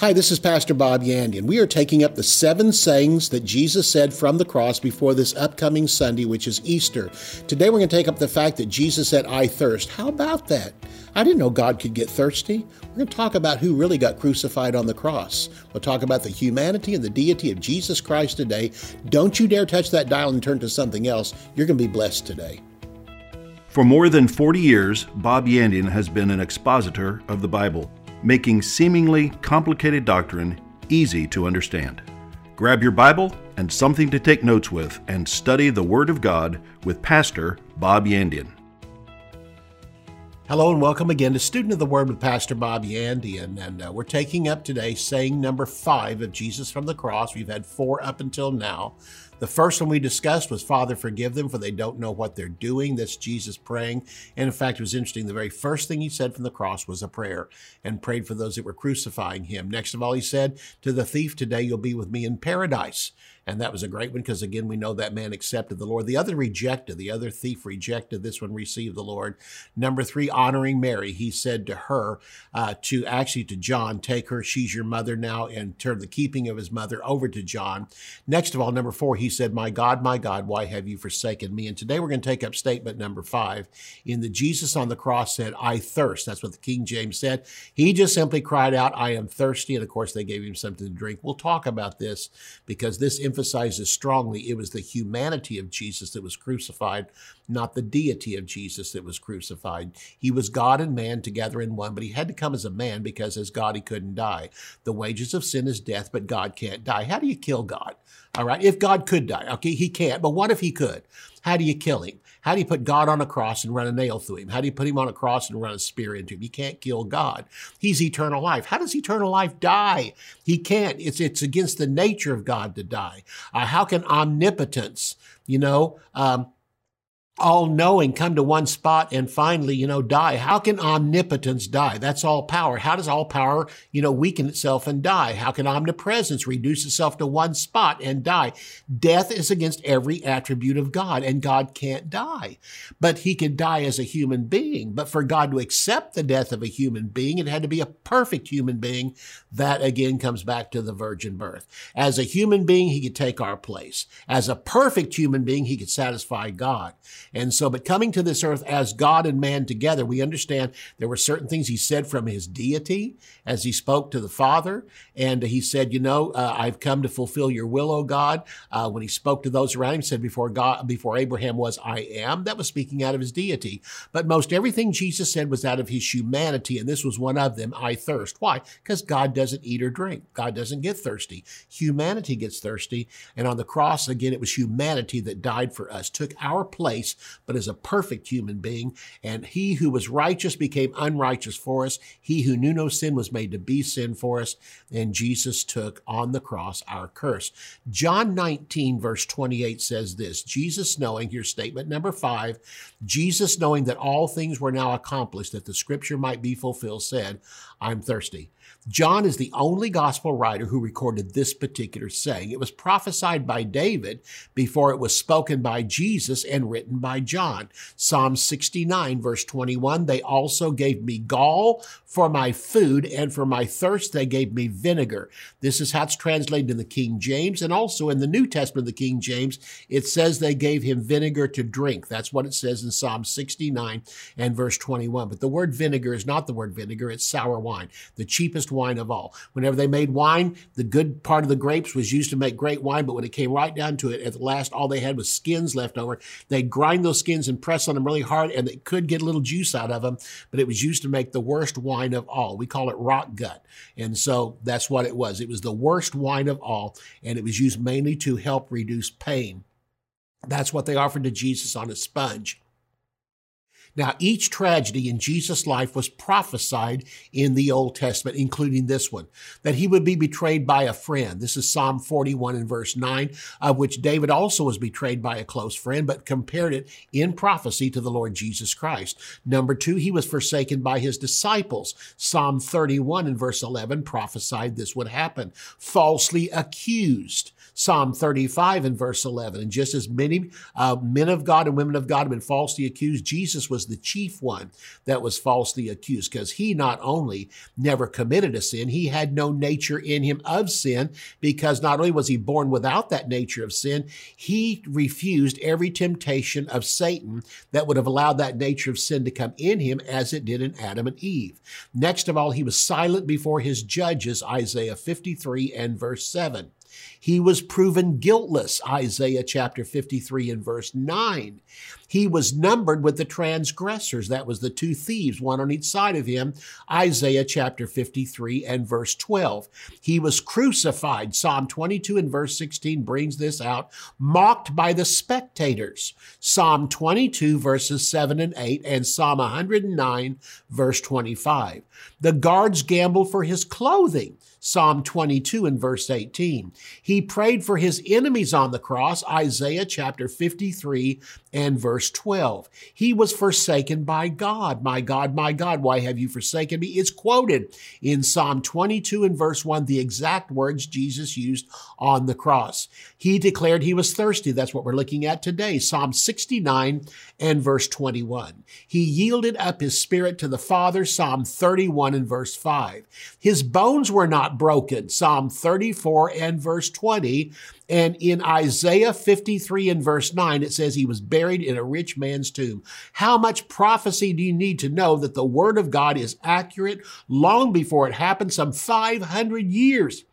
Hi, this is Pastor Bob Yandian. We are taking up the seven sayings that Jesus said from the cross before this upcoming Sunday, which is Easter. Today we're going to take up the fact that Jesus said, I thirst. How about that? I didn't know God could get thirsty. We're going to talk about who really got crucified on the cross. We'll talk about the humanity and the deity of Jesus Christ today. Don't you dare touch that dial and turn to something else. You're going to be blessed today. For more than 40 years, Bob Yandian has been an expositor of the Bible making seemingly complicated doctrine easy to understand. Grab your Bible and something to take notes with and study the Word of God with Pastor Bob Yandian. Hello and welcome again to Student of the Word with Pastor Bob Yandian. And uh, we're taking up today saying number five of Jesus from the Cross. We've had four up until now. The first one we discussed was, Father, forgive them, for they don't know what they're doing. That's Jesus praying. And in fact, it was interesting. The very first thing he said from the cross was a prayer and prayed for those that were crucifying him. Next of all, he said, To the thief, today you'll be with me in paradise. And that was a great one because, again, we know that man accepted the Lord. The other rejected, the other thief rejected. This one received the Lord. Number three, honoring Mary. He said to her, uh, to actually to John, take her, she's your mother now, and turn the keeping of his mother over to John. Next of all, number four, he said, My God, my God, why have you forsaken me? And today we're going to take up statement number five. In the Jesus on the cross said, I thirst. That's what the King James said. He just simply cried out, I am thirsty. And of course, they gave him something to drink. We'll talk about this because this emphasizes strongly it was the humanity of Jesus that was crucified, not the deity of Jesus that was crucified. He was God and man together in one, but he had to come as a man because as God he couldn't die. The wages of sin is death, but God can't die. How do you kill God? All right, if God could die, okay, he can't, but what if he could? How do you kill him? How do you put God on a cross and run a nail through him? How do you put him on a cross and run a spear into him? You can't kill God. He's eternal life. How does eternal life die? He can't. It's it's against the nature of God to die. Uh, how can omnipotence, you know, um, all knowing come to one spot and finally, you know, die. How can omnipotence die? That's all power. How does all power, you know, weaken itself and die? How can omnipresence reduce itself to one spot and die? Death is against every attribute of God and God can't die. But he can die as a human being. But for God to accept the death of a human being, it had to be a perfect human being. That again comes back to the virgin birth. As a human being, he could take our place. As a perfect human being, he could satisfy God. And so, but coming to this earth as God and man together, we understand there were certain things he said from his deity as he spoke to the Father. And he said, you know, uh, I've come to fulfill your will, O God. Uh, when he spoke to those around him, said, before God, before Abraham was, I am. That was speaking out of his deity. But most everything Jesus said was out of his humanity. And this was one of them. I thirst. Why? Because God doesn't eat or drink. God doesn't get thirsty. Humanity gets thirsty. And on the cross, again, it was humanity that died for us, took our place but as a perfect human being. And he who was righteous became unrighteous for us. He who knew no sin was made to be sin for us. And Jesus took on the cross our curse. John 19, verse 28 says this Jesus knowing, here's statement number five, Jesus knowing that all things were now accomplished, that the scripture might be fulfilled, said, I'm thirsty. John is the only gospel writer who recorded this particular saying. It was prophesied by David before it was spoken by Jesus and written by John. Psalm 69 verse 21, they also gave me gall for my food and for my thirst they gave me vinegar. This is how it's translated in the King James and also in the New Testament of the King James, it says they gave him vinegar to drink. That's what it says in Psalm 69 and verse 21. But the word vinegar is not the word vinegar, it's sour wine, the cheapest wine of all. Whenever they made wine, the good part of the grapes was used to make great wine, but when it came right down to it, at the last, all they had was skins left over. They'd grind those skins and press on them really hard, and they could get a little juice out of them, but it was used to make the worst wine of all. We call it rock gut. And so that's what it was. It was the worst wine of all, and it was used mainly to help reduce pain. That's what they offered to Jesus on a sponge. Now, each tragedy in Jesus' life was prophesied in the Old Testament, including this one, that he would be betrayed by a friend. This is Psalm 41 and verse 9, of which David also was betrayed by a close friend, but compared it in prophecy to the Lord Jesus Christ. Number two, he was forsaken by his disciples. Psalm 31 and verse 11 prophesied this would happen. Falsely accused. Psalm 35 and verse 11. And just as many uh, men of God and women of God have been falsely accused, Jesus was the chief one that was falsely accused because he not only never committed a sin, he had no nature in him of sin because not only was he born without that nature of sin, he refused every temptation of Satan that would have allowed that nature of sin to come in him as it did in Adam and Eve. Next of all, he was silent before his judges, Isaiah 53 and verse 7. He was proven guiltless, Isaiah chapter 53 and verse 9. He was numbered with the transgressors. That was the two thieves, one on each side of him, Isaiah chapter 53 and verse 12. He was crucified. Psalm 22 and verse 16 brings this out, mocked by the spectators. Psalm 22 verses 7 and 8 and Psalm 109 verse 25. The guards gambled for his clothing. Psalm 22 and verse 18. He prayed for his enemies on the cross, Isaiah chapter 53 and verse 12. He was forsaken by God. My God, my God, why have you forsaken me? It's quoted in Psalm 22 and verse 1, the exact words Jesus used on the cross. He declared he was thirsty. That's what we're looking at today. Psalm 69 and verse 21. He yielded up his spirit to the Father. Psalm 31 and verse 5. His bones were not broken. Psalm 34 and verse 20. And in Isaiah 53 and verse 9, it says he was buried in a rich man's tomb. How much prophecy do you need to know that the word of God is accurate long before it happened, some 500 years?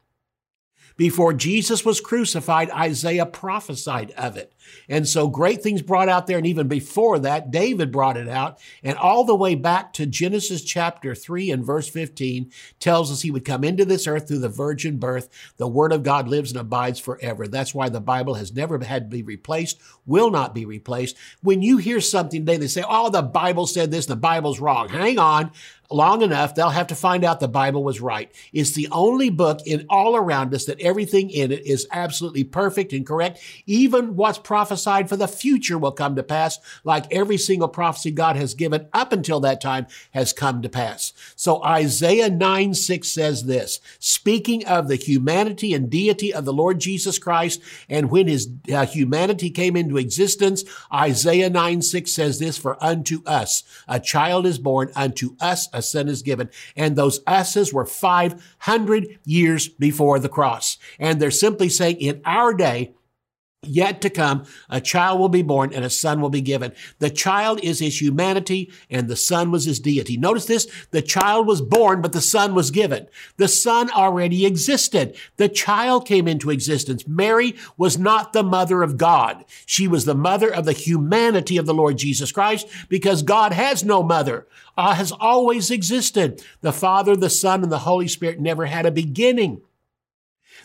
Before Jesus was crucified, Isaiah prophesied of it. And so great things brought out there. And even before that, David brought it out. And all the way back to Genesis chapter 3 and verse 15 tells us he would come into this earth through the virgin birth. The word of God lives and abides forever. That's why the Bible has never had to be replaced, will not be replaced. When you hear something today, they say, oh, the Bible said this, the Bible's wrong. Hang on long enough, they'll have to find out the Bible was right. It's the only book in all around us that everything in it is absolutely perfect and correct. Even what's prophesied for the future will come to pass, like every single prophecy God has given up until that time has come to pass. So Isaiah 9 6 says this, speaking of the humanity and deity of the Lord Jesus Christ, and when his uh, humanity came into existence, Isaiah 9 6 says this, for unto us a child is born, unto us a son is given. And those us's were 500 years before the cross. And they're simply saying in our day, Yet to come, a child will be born and a son will be given. The child is his humanity and the son was his deity. Notice this, the child was born, but the son was given. The son already existed. The child came into existence. Mary was not the mother of God. She was the mother of the humanity of the Lord Jesus Christ because God has no mother, uh, has always existed. The Father, the Son, and the Holy Spirit never had a beginning.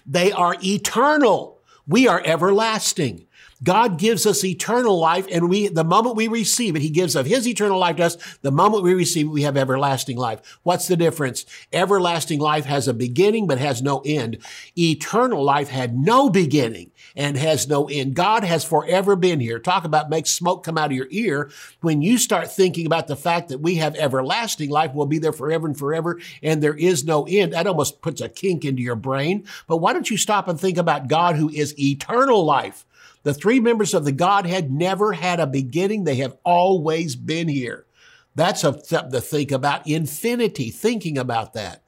They are eternal. We are everlasting. God gives us eternal life, and we, the moment we receive it, He gives of His eternal life to us. The moment we receive it, we have everlasting life. What's the difference? Everlasting life has a beginning, but has no end. Eternal life had no beginning and has no end. God has forever been here. Talk about make smoke come out of your ear. When you start thinking about the fact that we have everlasting life, we'll be there forever and forever, and there is no end, that almost puts a kink into your brain. But why don't you stop and think about God who is eternal life? The three members of the Godhead never had a beginning. They have always been here. That's something to think about. Infinity, thinking about that.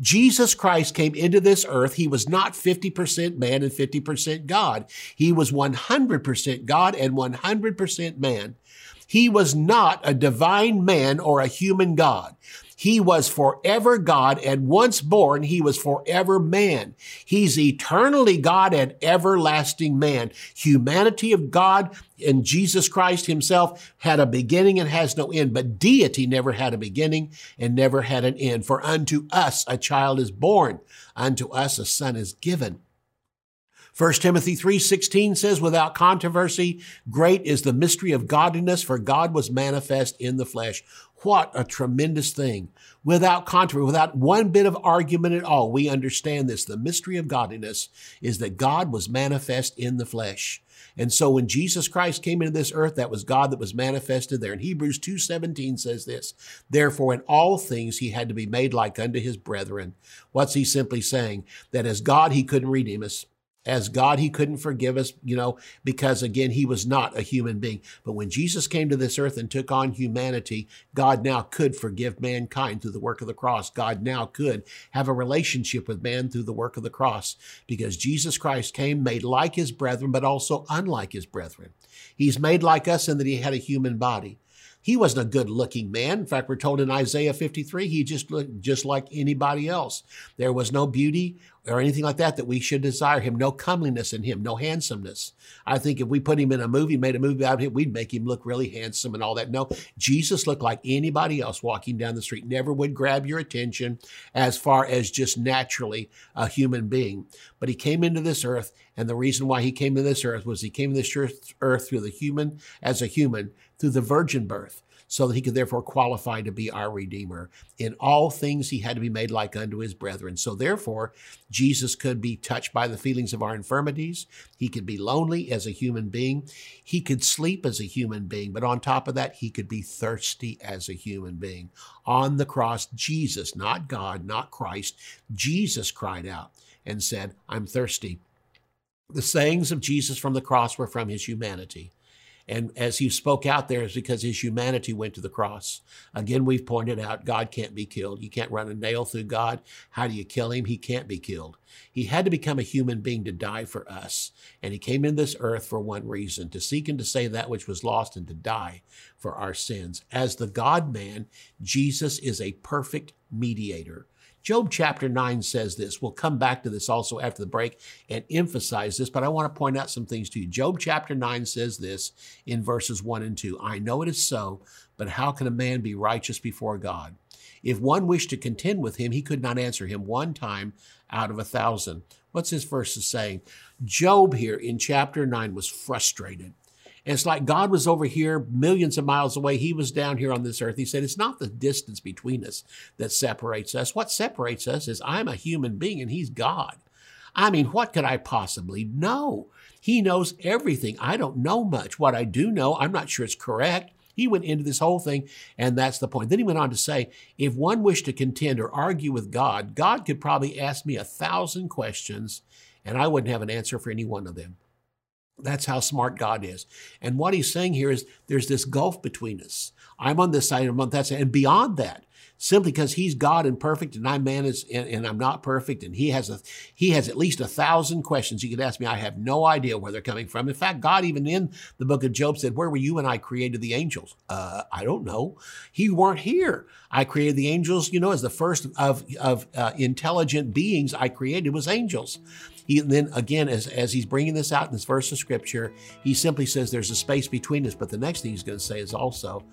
Jesus Christ came into this earth. He was not 50% man and 50% God. He was 100% God and 100% man. He was not a divine man or a human God. He was forever God, and once born, he was forever man. He's eternally God and everlasting man. Humanity of God and Jesus Christ himself had a beginning and has no end, but deity never had a beginning and never had an end. For unto us a child is born, unto us a son is given. 1 Timothy 3:16 says without controversy great is the mystery of godliness for God was manifest in the flesh what a tremendous thing. Without controversy, without one bit of argument at all, we understand this. The mystery of godliness is that God was manifest in the flesh. And so when Jesus Christ came into this earth, that was God that was manifested there. And Hebrews 2.17 says this, Therefore in all things he had to be made like unto his brethren. What's he simply saying? That as God he couldn't redeem us. As God, he couldn't forgive us, you know, because again, he was not a human being. But when Jesus came to this earth and took on humanity, God now could forgive mankind through the work of the cross. God now could have a relationship with man through the work of the cross because Jesus Christ came made like his brethren, but also unlike his brethren. He's made like us in that he had a human body. He wasn't a good looking man. In fact, we're told in Isaiah 53, he just looked just like anybody else. There was no beauty or anything like that that we should desire him, no comeliness in him, no handsomeness. I think if we put him in a movie, made a movie out of him, we'd make him look really handsome and all that. No, Jesus looked like anybody else walking down the street, never would grab your attention as far as just naturally a human being. But he came into this earth, and the reason why he came to this earth was he came to this earth through the human, as a human, through the virgin birth so that he could therefore qualify to be our Redeemer. In all things, he had to be made like unto his brethren. So therefore, Jesus could be touched by the feelings of our infirmities. He could be lonely as a human being. He could sleep as a human being. But on top of that, he could be thirsty as a human being. On the cross, Jesus, not God, not Christ, Jesus cried out and said, I'm thirsty. The sayings of Jesus from the cross were from his humanity. And as he spoke out there, is because his humanity went to the cross. Again, we've pointed out God can't be killed. You can't run a nail through God. How do you kill him? He can't be killed. He had to become a human being to die for us. And he came in this earth for one reason to seek and to save that which was lost and to die for our sins. As the God man, Jesus is a perfect mediator. Job chapter 9 says this. We'll come back to this also after the break and emphasize this, but I want to point out some things to you. Job chapter 9 says this in verses 1 and 2 I know it is so, but how can a man be righteous before God? If one wished to contend with him, he could not answer him one time out of a thousand. What's this verse saying? Job here in chapter 9 was frustrated. It's like God was over here millions of miles away. He was down here on this earth. He said, It's not the distance between us that separates us. What separates us is I'm a human being and He's God. I mean, what could I possibly know? He knows everything. I don't know much. What I do know, I'm not sure it's correct. He went into this whole thing, and that's the point. Then he went on to say, if one wished to contend or argue with God, God could probably ask me a thousand questions, and I wouldn't have an answer for any one of them. That's how smart God is. And what he's saying here is there's this gulf between us. I'm on this side, I'm on that side. And beyond that, simply because he's God and perfect and I'm man is, and, and, I'm not perfect. And he has a, he has at least a thousand questions he could ask me. I have no idea where they're coming from. In fact, God even in the book of Job said, where were you when I created the angels? Uh, I don't know. He weren't here. I created the angels, you know, as the first of, of uh, intelligent beings I created was angels. He then again, as, as he's bringing this out in this verse of scripture, he simply says there's a space between us. But the next thing he's going to say is also,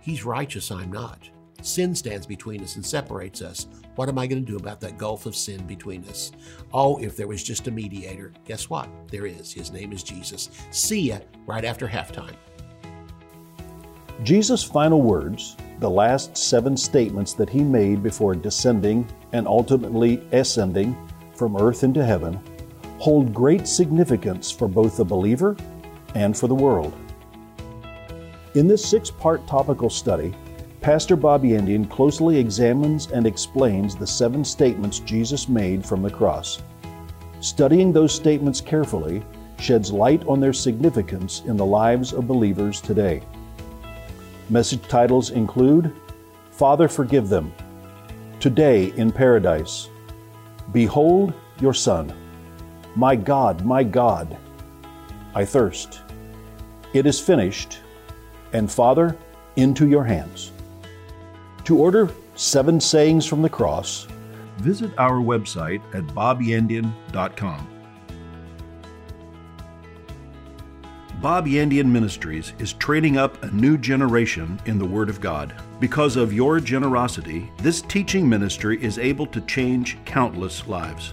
he's righteous, I'm not. Sin stands between us and separates us. What am I going to do about that gulf of sin between us? Oh, if there was just a mediator. Guess what? There is. His name is Jesus. See ya right after halftime. Jesus' final words, the last seven statements that he made before descending and ultimately ascending from earth into heaven hold great significance for both the believer and for the world. In this six part topical study, Pastor Bobby Yandian closely examines and explains the seven statements Jesus made from the cross. Studying those statements carefully sheds light on their significance in the lives of believers today. Message titles include Father, Forgive Them, Today in Paradise, Behold your Son. My God, my God, I thirst. It is finished. And Father, into your hands. To order seven sayings from the cross, visit our website at bobyandian.com. Bob Yandian Ministries is training up a new generation in the Word of God. Because of your generosity, this teaching ministry is able to change countless lives.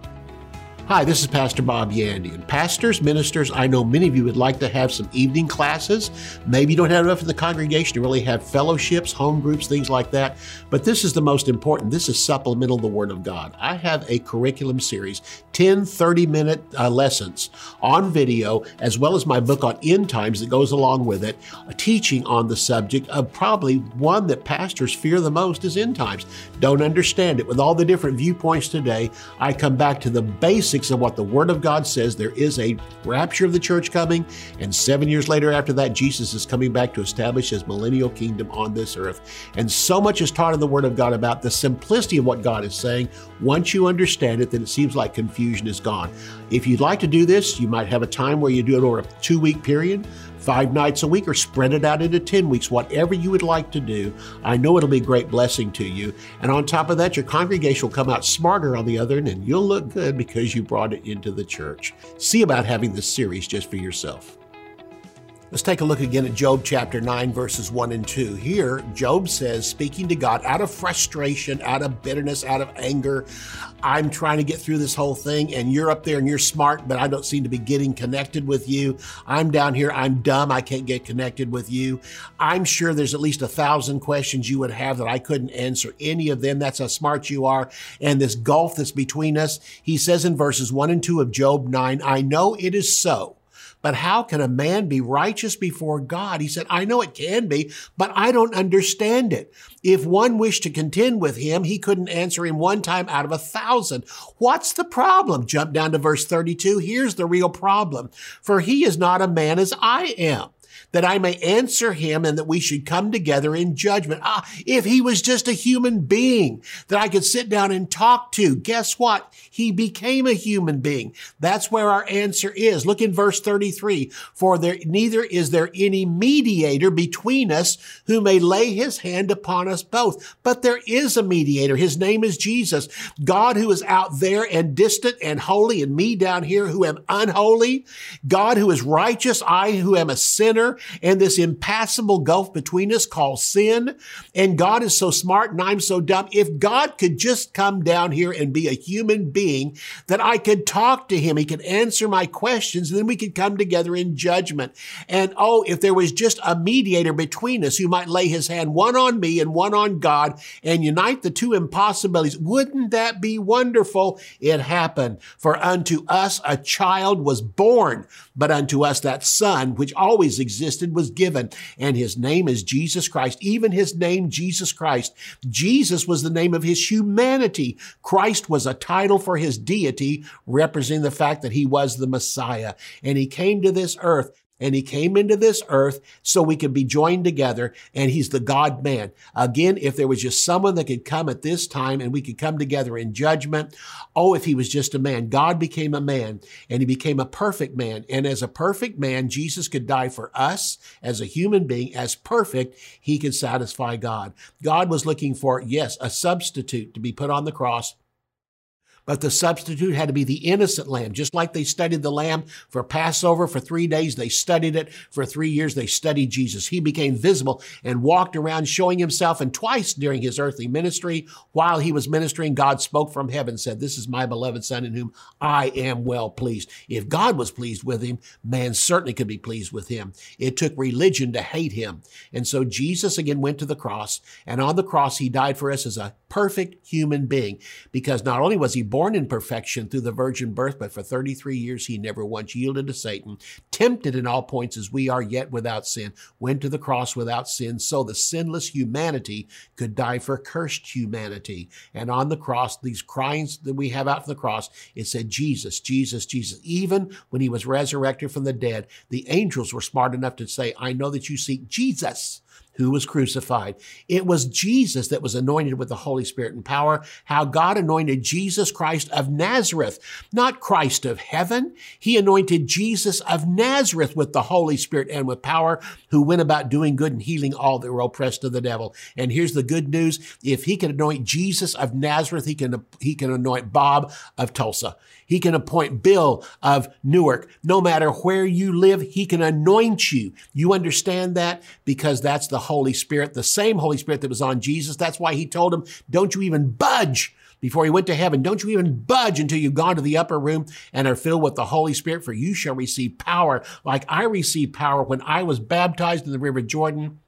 Hi, this is Pastor Bob Yandian. And pastors, ministers, I know many of you would like to have some evening classes. Maybe you don't have enough in the congregation to really have fellowships, home groups, things like that. But this is the most important. This is supplemental the Word of God. I have a curriculum series, 10 30 minute uh, lessons on video, as well as my book on end times that goes along with it, teaching on the subject of probably one that pastors fear the most is end times. Don't understand it. With all the different viewpoints today, I come back to the basics basics of what the Word of God says. There is a rapture of the church coming, and seven years later after that, Jesus is coming back to establish his millennial kingdom on this earth. And so much is taught in the Word of God about the simplicity of what God is saying. Once you understand it, then it seems like confusion is gone. If you'd like to do this, you might have a time where you do it over a two week period five nights a week or spread it out into 10 weeks, whatever you would like to do. I know it'll be a great blessing to you. And on top of that, your congregation will come out smarter on the other end and you'll look good because you brought it into the church. See about having this series just for yourself. Let's take a look again at Job chapter 9, verses 1 and 2. Here, Job says, speaking to God out of frustration, out of bitterness, out of anger, I'm trying to get through this whole thing, and you're up there and you're smart, but I don't seem to be getting connected with you. I'm down here, I'm dumb, I can't get connected with you. I'm sure there's at least a thousand questions you would have that I couldn't answer any of them. That's how smart you are. And this gulf that's between us, he says in verses 1 and 2 of Job 9, I know it is so but how can a man be righteous before God? He said, I know it can be, but I don't understand it. If one wished to contend with him, he couldn't answer him one time out of a thousand. What's the problem? Jump down to verse 32. Here's the real problem. For he is not a man as I am that I may answer him and that we should come together in judgment. Ah, if he was just a human being that I could sit down and talk to, guess what? He became a human being. That's where our answer is. Look in verse 33. For there, neither is there any mediator between us who may lay his hand upon us both. But there is a mediator. His name is Jesus. God who is out there and distant and holy and me down here who am unholy. God who is righteous. I who am a sinner and this impassable gulf between us called sin. And God is so smart and I'm so dumb. If God could just come down here and be a human being that I could talk to him, he could answer my questions, and then we could come together in judgment. And oh, if there was just a mediator between us who might lay his hand one on me and one on God and unite the two impossibilities, wouldn't that be wonderful? It happened. For unto us a child was born, but unto us that son, which always exists existed was given, and his name is Jesus Christ. Even his name, Jesus Christ. Jesus was the name of his humanity. Christ was a title for his deity, representing the fact that he was the Messiah. And he came to this earth and he came into this earth so we could be joined together and he's the God man. Again, if there was just someone that could come at this time and we could come together in judgment, oh, if he was just a man, God became a man and he became a perfect man. And as a perfect man, Jesus could die for us as a human being, as perfect, he could satisfy God. God was looking for, yes, a substitute to be put on the cross but the substitute had to be the innocent lamb. Just like they studied the lamb for Passover for three days, they studied it for three years. They studied Jesus. He became visible and walked around showing himself. And twice during his earthly ministry, while he was ministering, God spoke from heaven, said, This is my beloved son in whom I am well pleased. If God was pleased with him, man certainly could be pleased with him. It took religion to hate him. And so Jesus again went to the cross. And on the cross, he died for us as a perfect human being because not only was he born in perfection through the virgin birth, but for 33 years he never once yielded to Satan, tempted in all points as we are yet without sin, went to the cross without sin, so the sinless humanity could die for cursed humanity. And on the cross, these cries that we have out from the cross, it said, Jesus, Jesus, Jesus. Even when he was resurrected from the dead, the angels were smart enough to say, I know that you seek Jesus who was crucified. It was Jesus that was anointed with the Holy Spirit and power, how God anointed Jesus Christ of Nazareth, not Christ of heaven. He anointed Jesus of Nazareth with the Holy Spirit and with power, who went about doing good and healing all that were oppressed of the devil. And here's the good news. If he can anoint Jesus of Nazareth, he can, he can anoint Bob of Tulsa. He can appoint Bill of Newark. No matter where you live, he can anoint you. You understand that? Because that's the Holy Spirit, the same Holy Spirit that was on Jesus. That's why he told him, don't you even budge before he went to heaven, don't you even budge until you've gone to the upper room and are filled with the Holy Spirit, for you shall receive power like I received power when I was baptized in the river Jordan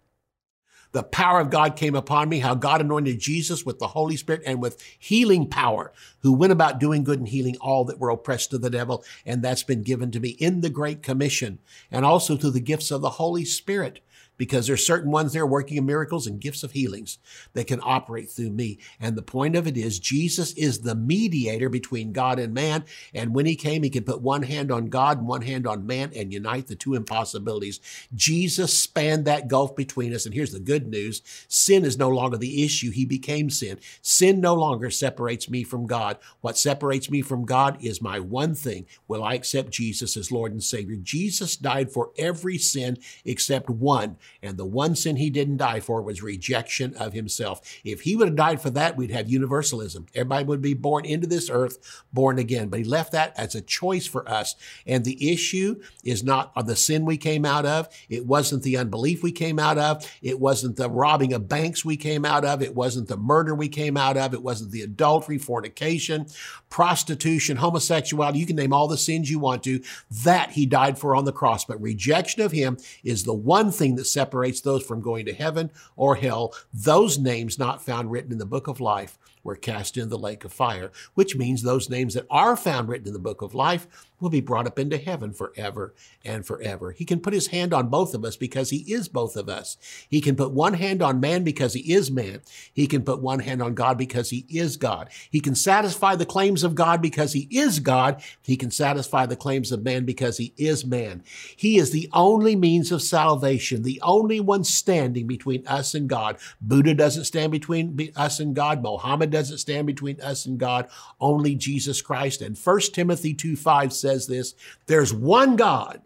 the power of God came upon me, how God anointed Jesus with the Holy Spirit and with healing power, who went about doing good and healing all that were oppressed of the devil. And that's been given to me in the Great Commission and also through the gifts of the Holy Spirit because there's certain ones there working in miracles and gifts of healings that can operate through me. And the point of it is Jesus is the mediator between God and man. And when he came, he could put one hand on God and one hand on man and unite the two impossibilities. Jesus spanned that gulf between us. And here's the good news. Sin is no longer the issue. He became sin. Sin no longer separates me from God. What separates me from God is my one thing. Will I accept Jesus as Lord and Savior? Jesus died for every sin except one. And the one sin he didn't die for was rejection of himself. If he would have died for that, we'd have universalism. Everybody would be born into this earth, born again. But he left that as a choice for us. And the issue is not the sin we came out of. It wasn't the unbelief we came out of. It wasn't the robbing of banks we came out of. It wasn't the murder we came out of. It wasn't the adultery, fornication, prostitution, homosexuality. You can name all the sins you want to. That he died for on the cross. But rejection of him is the one thing that separates those from going to heaven or hell. Those names not found written in the book of life were cast in the lake of fire, which means those names that are found written in the book of life will be brought up into heaven forever and forever. He can put his hand on both of us because he is both of us. He can put one hand on man because he is man. He can put one hand on God because he is God. He can satisfy the claims of God because he is God. He can satisfy the claims of man because he is man. He is the only means of salvation, the only one standing between us and God. Buddha doesn't stand between us and God. Mohammed doesn't stand between us and God. Only Jesus Christ. And 1 Timothy 2 5 says, says this there's one God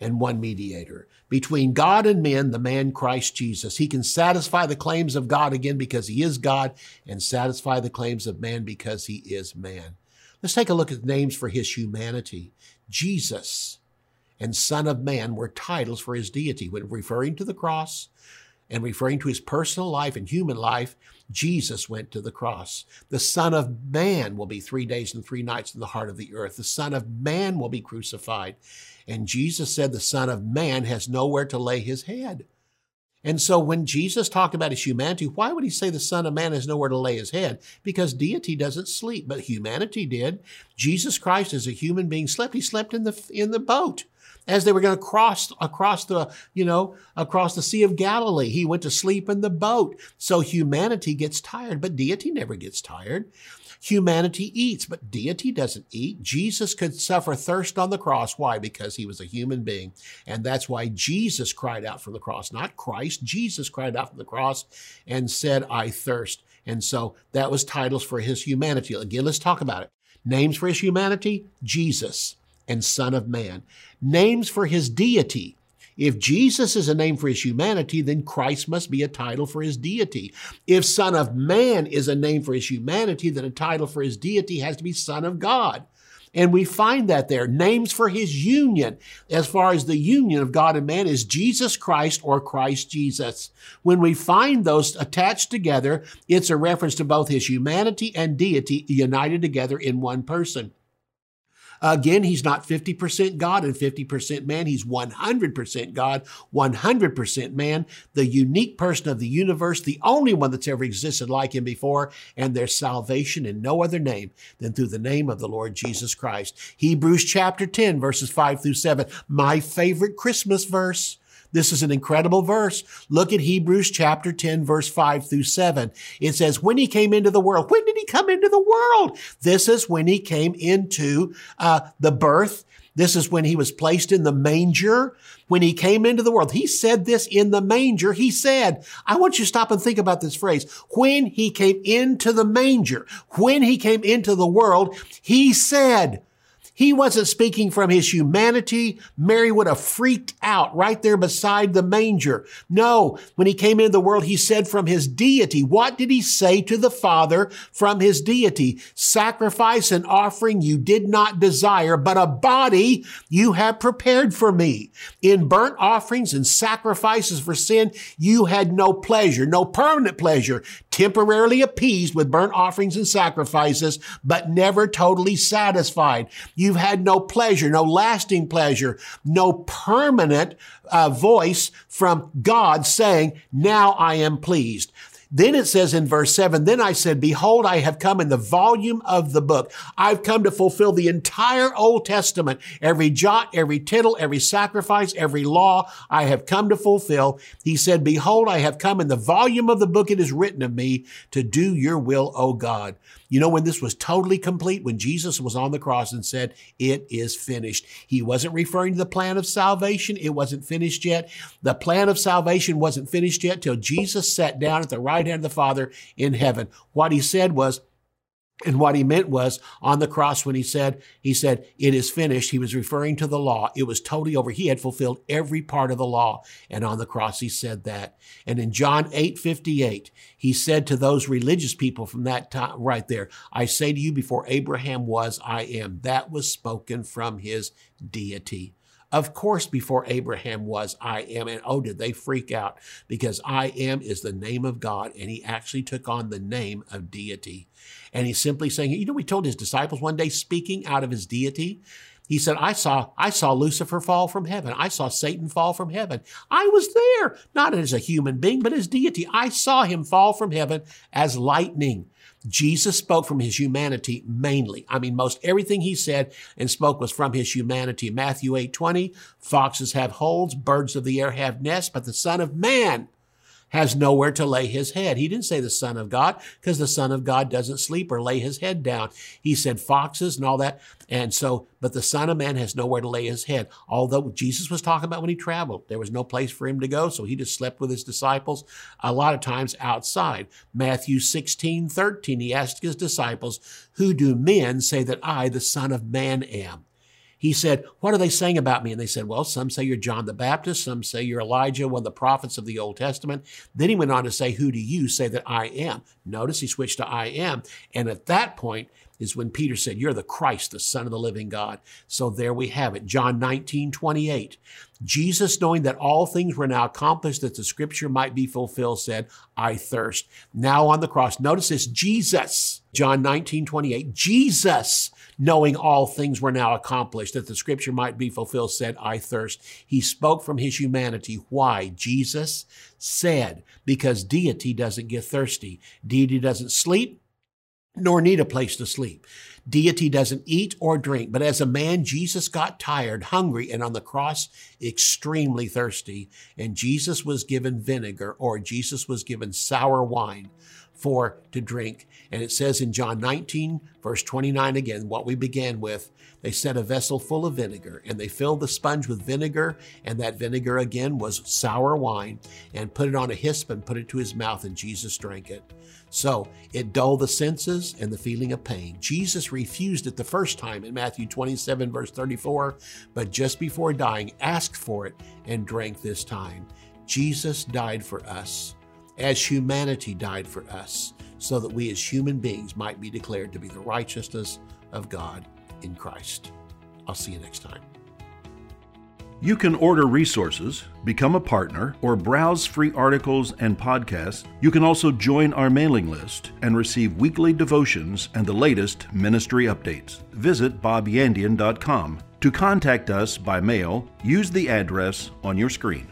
and one mediator between God and men, the man Christ Jesus. He can satisfy the claims of God again because he is God and satisfy the claims of man because he is man. Let's take a look at names for his humanity. Jesus and Son of Man were titles for his deity. When referring to the cross, and referring to his personal life and human life, Jesus went to the cross. The Son of Man will be three days and three nights in the heart of the earth. The Son of Man will be crucified. And Jesus said the Son of Man has nowhere to lay his head. And so when Jesus talked about his humanity, why would he say the Son of Man has nowhere to lay his head? Because deity doesn't sleep, but humanity did. Jesus Christ as a human being slept. He slept in the, in the boat as they were going to cross across the, you know, across the Sea of Galilee. He went to sleep in the boat. So humanity gets tired, but deity never gets tired. Humanity eats, but deity doesn't eat. Jesus could suffer thirst on the cross. Why? Because he was a human being. And that's why Jesus cried out from the cross, not Christ. Jesus cried out from the cross and said, I thirst. And so that was titles for his humanity. Again, let's talk about it. Names for his humanity, Jesus and Son of Man. Names for his deity. If Jesus is a name for his humanity, then Christ must be a title for his deity. If Son of Man is a name for his humanity, then a title for his deity has to be Son of God. And we find that there. Names for his union, as far as the union of God and man, is Jesus Christ or Christ Jesus. When we find those attached together, it's a reference to both his humanity and deity united together in one person. Again, he's not 50% God and 50% man. He's 100% God, 100% man, the unique person of the universe, the only one that's ever existed like him before, and there's salvation in no other name than through the name of the Lord Jesus Christ. Hebrews chapter 10, verses 5 through 7, my favorite Christmas verse. This is an incredible verse. Look at Hebrews chapter 10, verse 5 through 7. It says, when he came into the world, when did he come into the world? This is when he came into uh, the birth. This is when he was placed in the manger. When he came into the world, he said this in the manger. He said, I want you to stop and think about this phrase. When he came into the manger, when he came into the world, he said, he wasn't speaking from his humanity. Mary would have freaked out right there beside the manger. No, when he came into the world, he said from his deity. What did he say to the Father from his deity? Sacrifice and offering you did not desire, but a body you have prepared for me. In burnt offerings and sacrifices for sin, you had no pleasure, no permanent pleasure. Temporarily appeased with burnt offerings and sacrifices, but never totally satisfied. You've had no pleasure, no lasting pleasure, no permanent uh, voice from God saying, now I am pleased. Then it says in verse 7 Then I said, Behold, I have come in the volume of the book. I've come to fulfill the entire Old Testament. Every jot, every tittle, every sacrifice, every law I have come to fulfill. He said, Behold, I have come in the volume of the book. It is written of me to do your will, O God. You know, when this was totally complete, when Jesus was on the cross and said, It is finished, he wasn't referring to the plan of salvation. It wasn't finished yet. The plan of salvation wasn't finished yet till Jesus sat down at the right hand of the Father in heaven. What he said was, and what he meant was on the cross when he said, he said, it is finished. He was referring to the law. It was totally over. He had fulfilled every part of the law. And on the cross, he said that. And in John 8, 58, he said to those religious people from that time right there, I say to you before Abraham was, I am. That was spoken from his deity. Of course, before Abraham was, I am. And oh, did they freak out because I am is the name of God. And he actually took on the name of deity. And he's simply saying, you know, he told his disciples one day, speaking out of his deity, he said, I saw, I saw Lucifer fall from heaven. I saw Satan fall from heaven. I was there, not as a human being, but as deity. I saw him fall from heaven as lightning. Jesus spoke from his humanity mainly. I mean, most everything he said and spoke was from his humanity. Matthew 8 20, foxes have holes, birds of the air have nests, but the Son of Man has nowhere to lay his head. He didn't say the Son of God because the Son of God doesn't sleep or lay his head down. He said foxes and all that. And so, but the Son of Man has nowhere to lay his head. Although Jesus was talking about when he traveled, there was no place for him to go. So he just slept with his disciples a lot of times outside. Matthew 16, 13, he asked his disciples, who do men say that I, the Son of Man, am? He said, What are they saying about me? And they said, Well, some say you're John the Baptist, some say you're Elijah, one of the prophets of the Old Testament. Then he went on to say, Who do you say that I am? Notice he switched to I am. And at that point, is when Peter said, You're the Christ, the Son of the living God. So there we have it. John 19, 28. Jesus, knowing that all things were now accomplished, that the scripture might be fulfilled, said, I thirst. Now on the cross, notice this Jesus, John 19, 28. Jesus, knowing all things were now accomplished, that the scripture might be fulfilled, said, I thirst. He spoke from his humanity. Why? Jesus said, because deity doesn't get thirsty. Deity doesn't sleep, nor need a place to sleep. Deity doesn't eat or drink, but as a man, Jesus got tired, hungry, and on the cross, extremely thirsty. And Jesus was given vinegar or Jesus was given sour wine for to drink. And it says in John 19, verse 29 again, what we began with, they set a vessel full of vinegar and they filled the sponge with vinegar. And that vinegar again was sour wine and put it on a hyssop and put it to his mouth and Jesus drank it. So it dulled the senses and the feeling of pain. Jesus refused it the first time in Matthew 27, verse 34, but just before dying, asked for it and drank this time. Jesus died for us as humanity died for us, so that we as human beings might be declared to be the righteousness of God in Christ. I'll see you next time. You can order resources, become a partner, or browse free articles and podcasts. You can also join our mailing list and receive weekly devotions and the latest ministry updates. Visit bobyandian.com. To contact us by mail, use the address on your screen.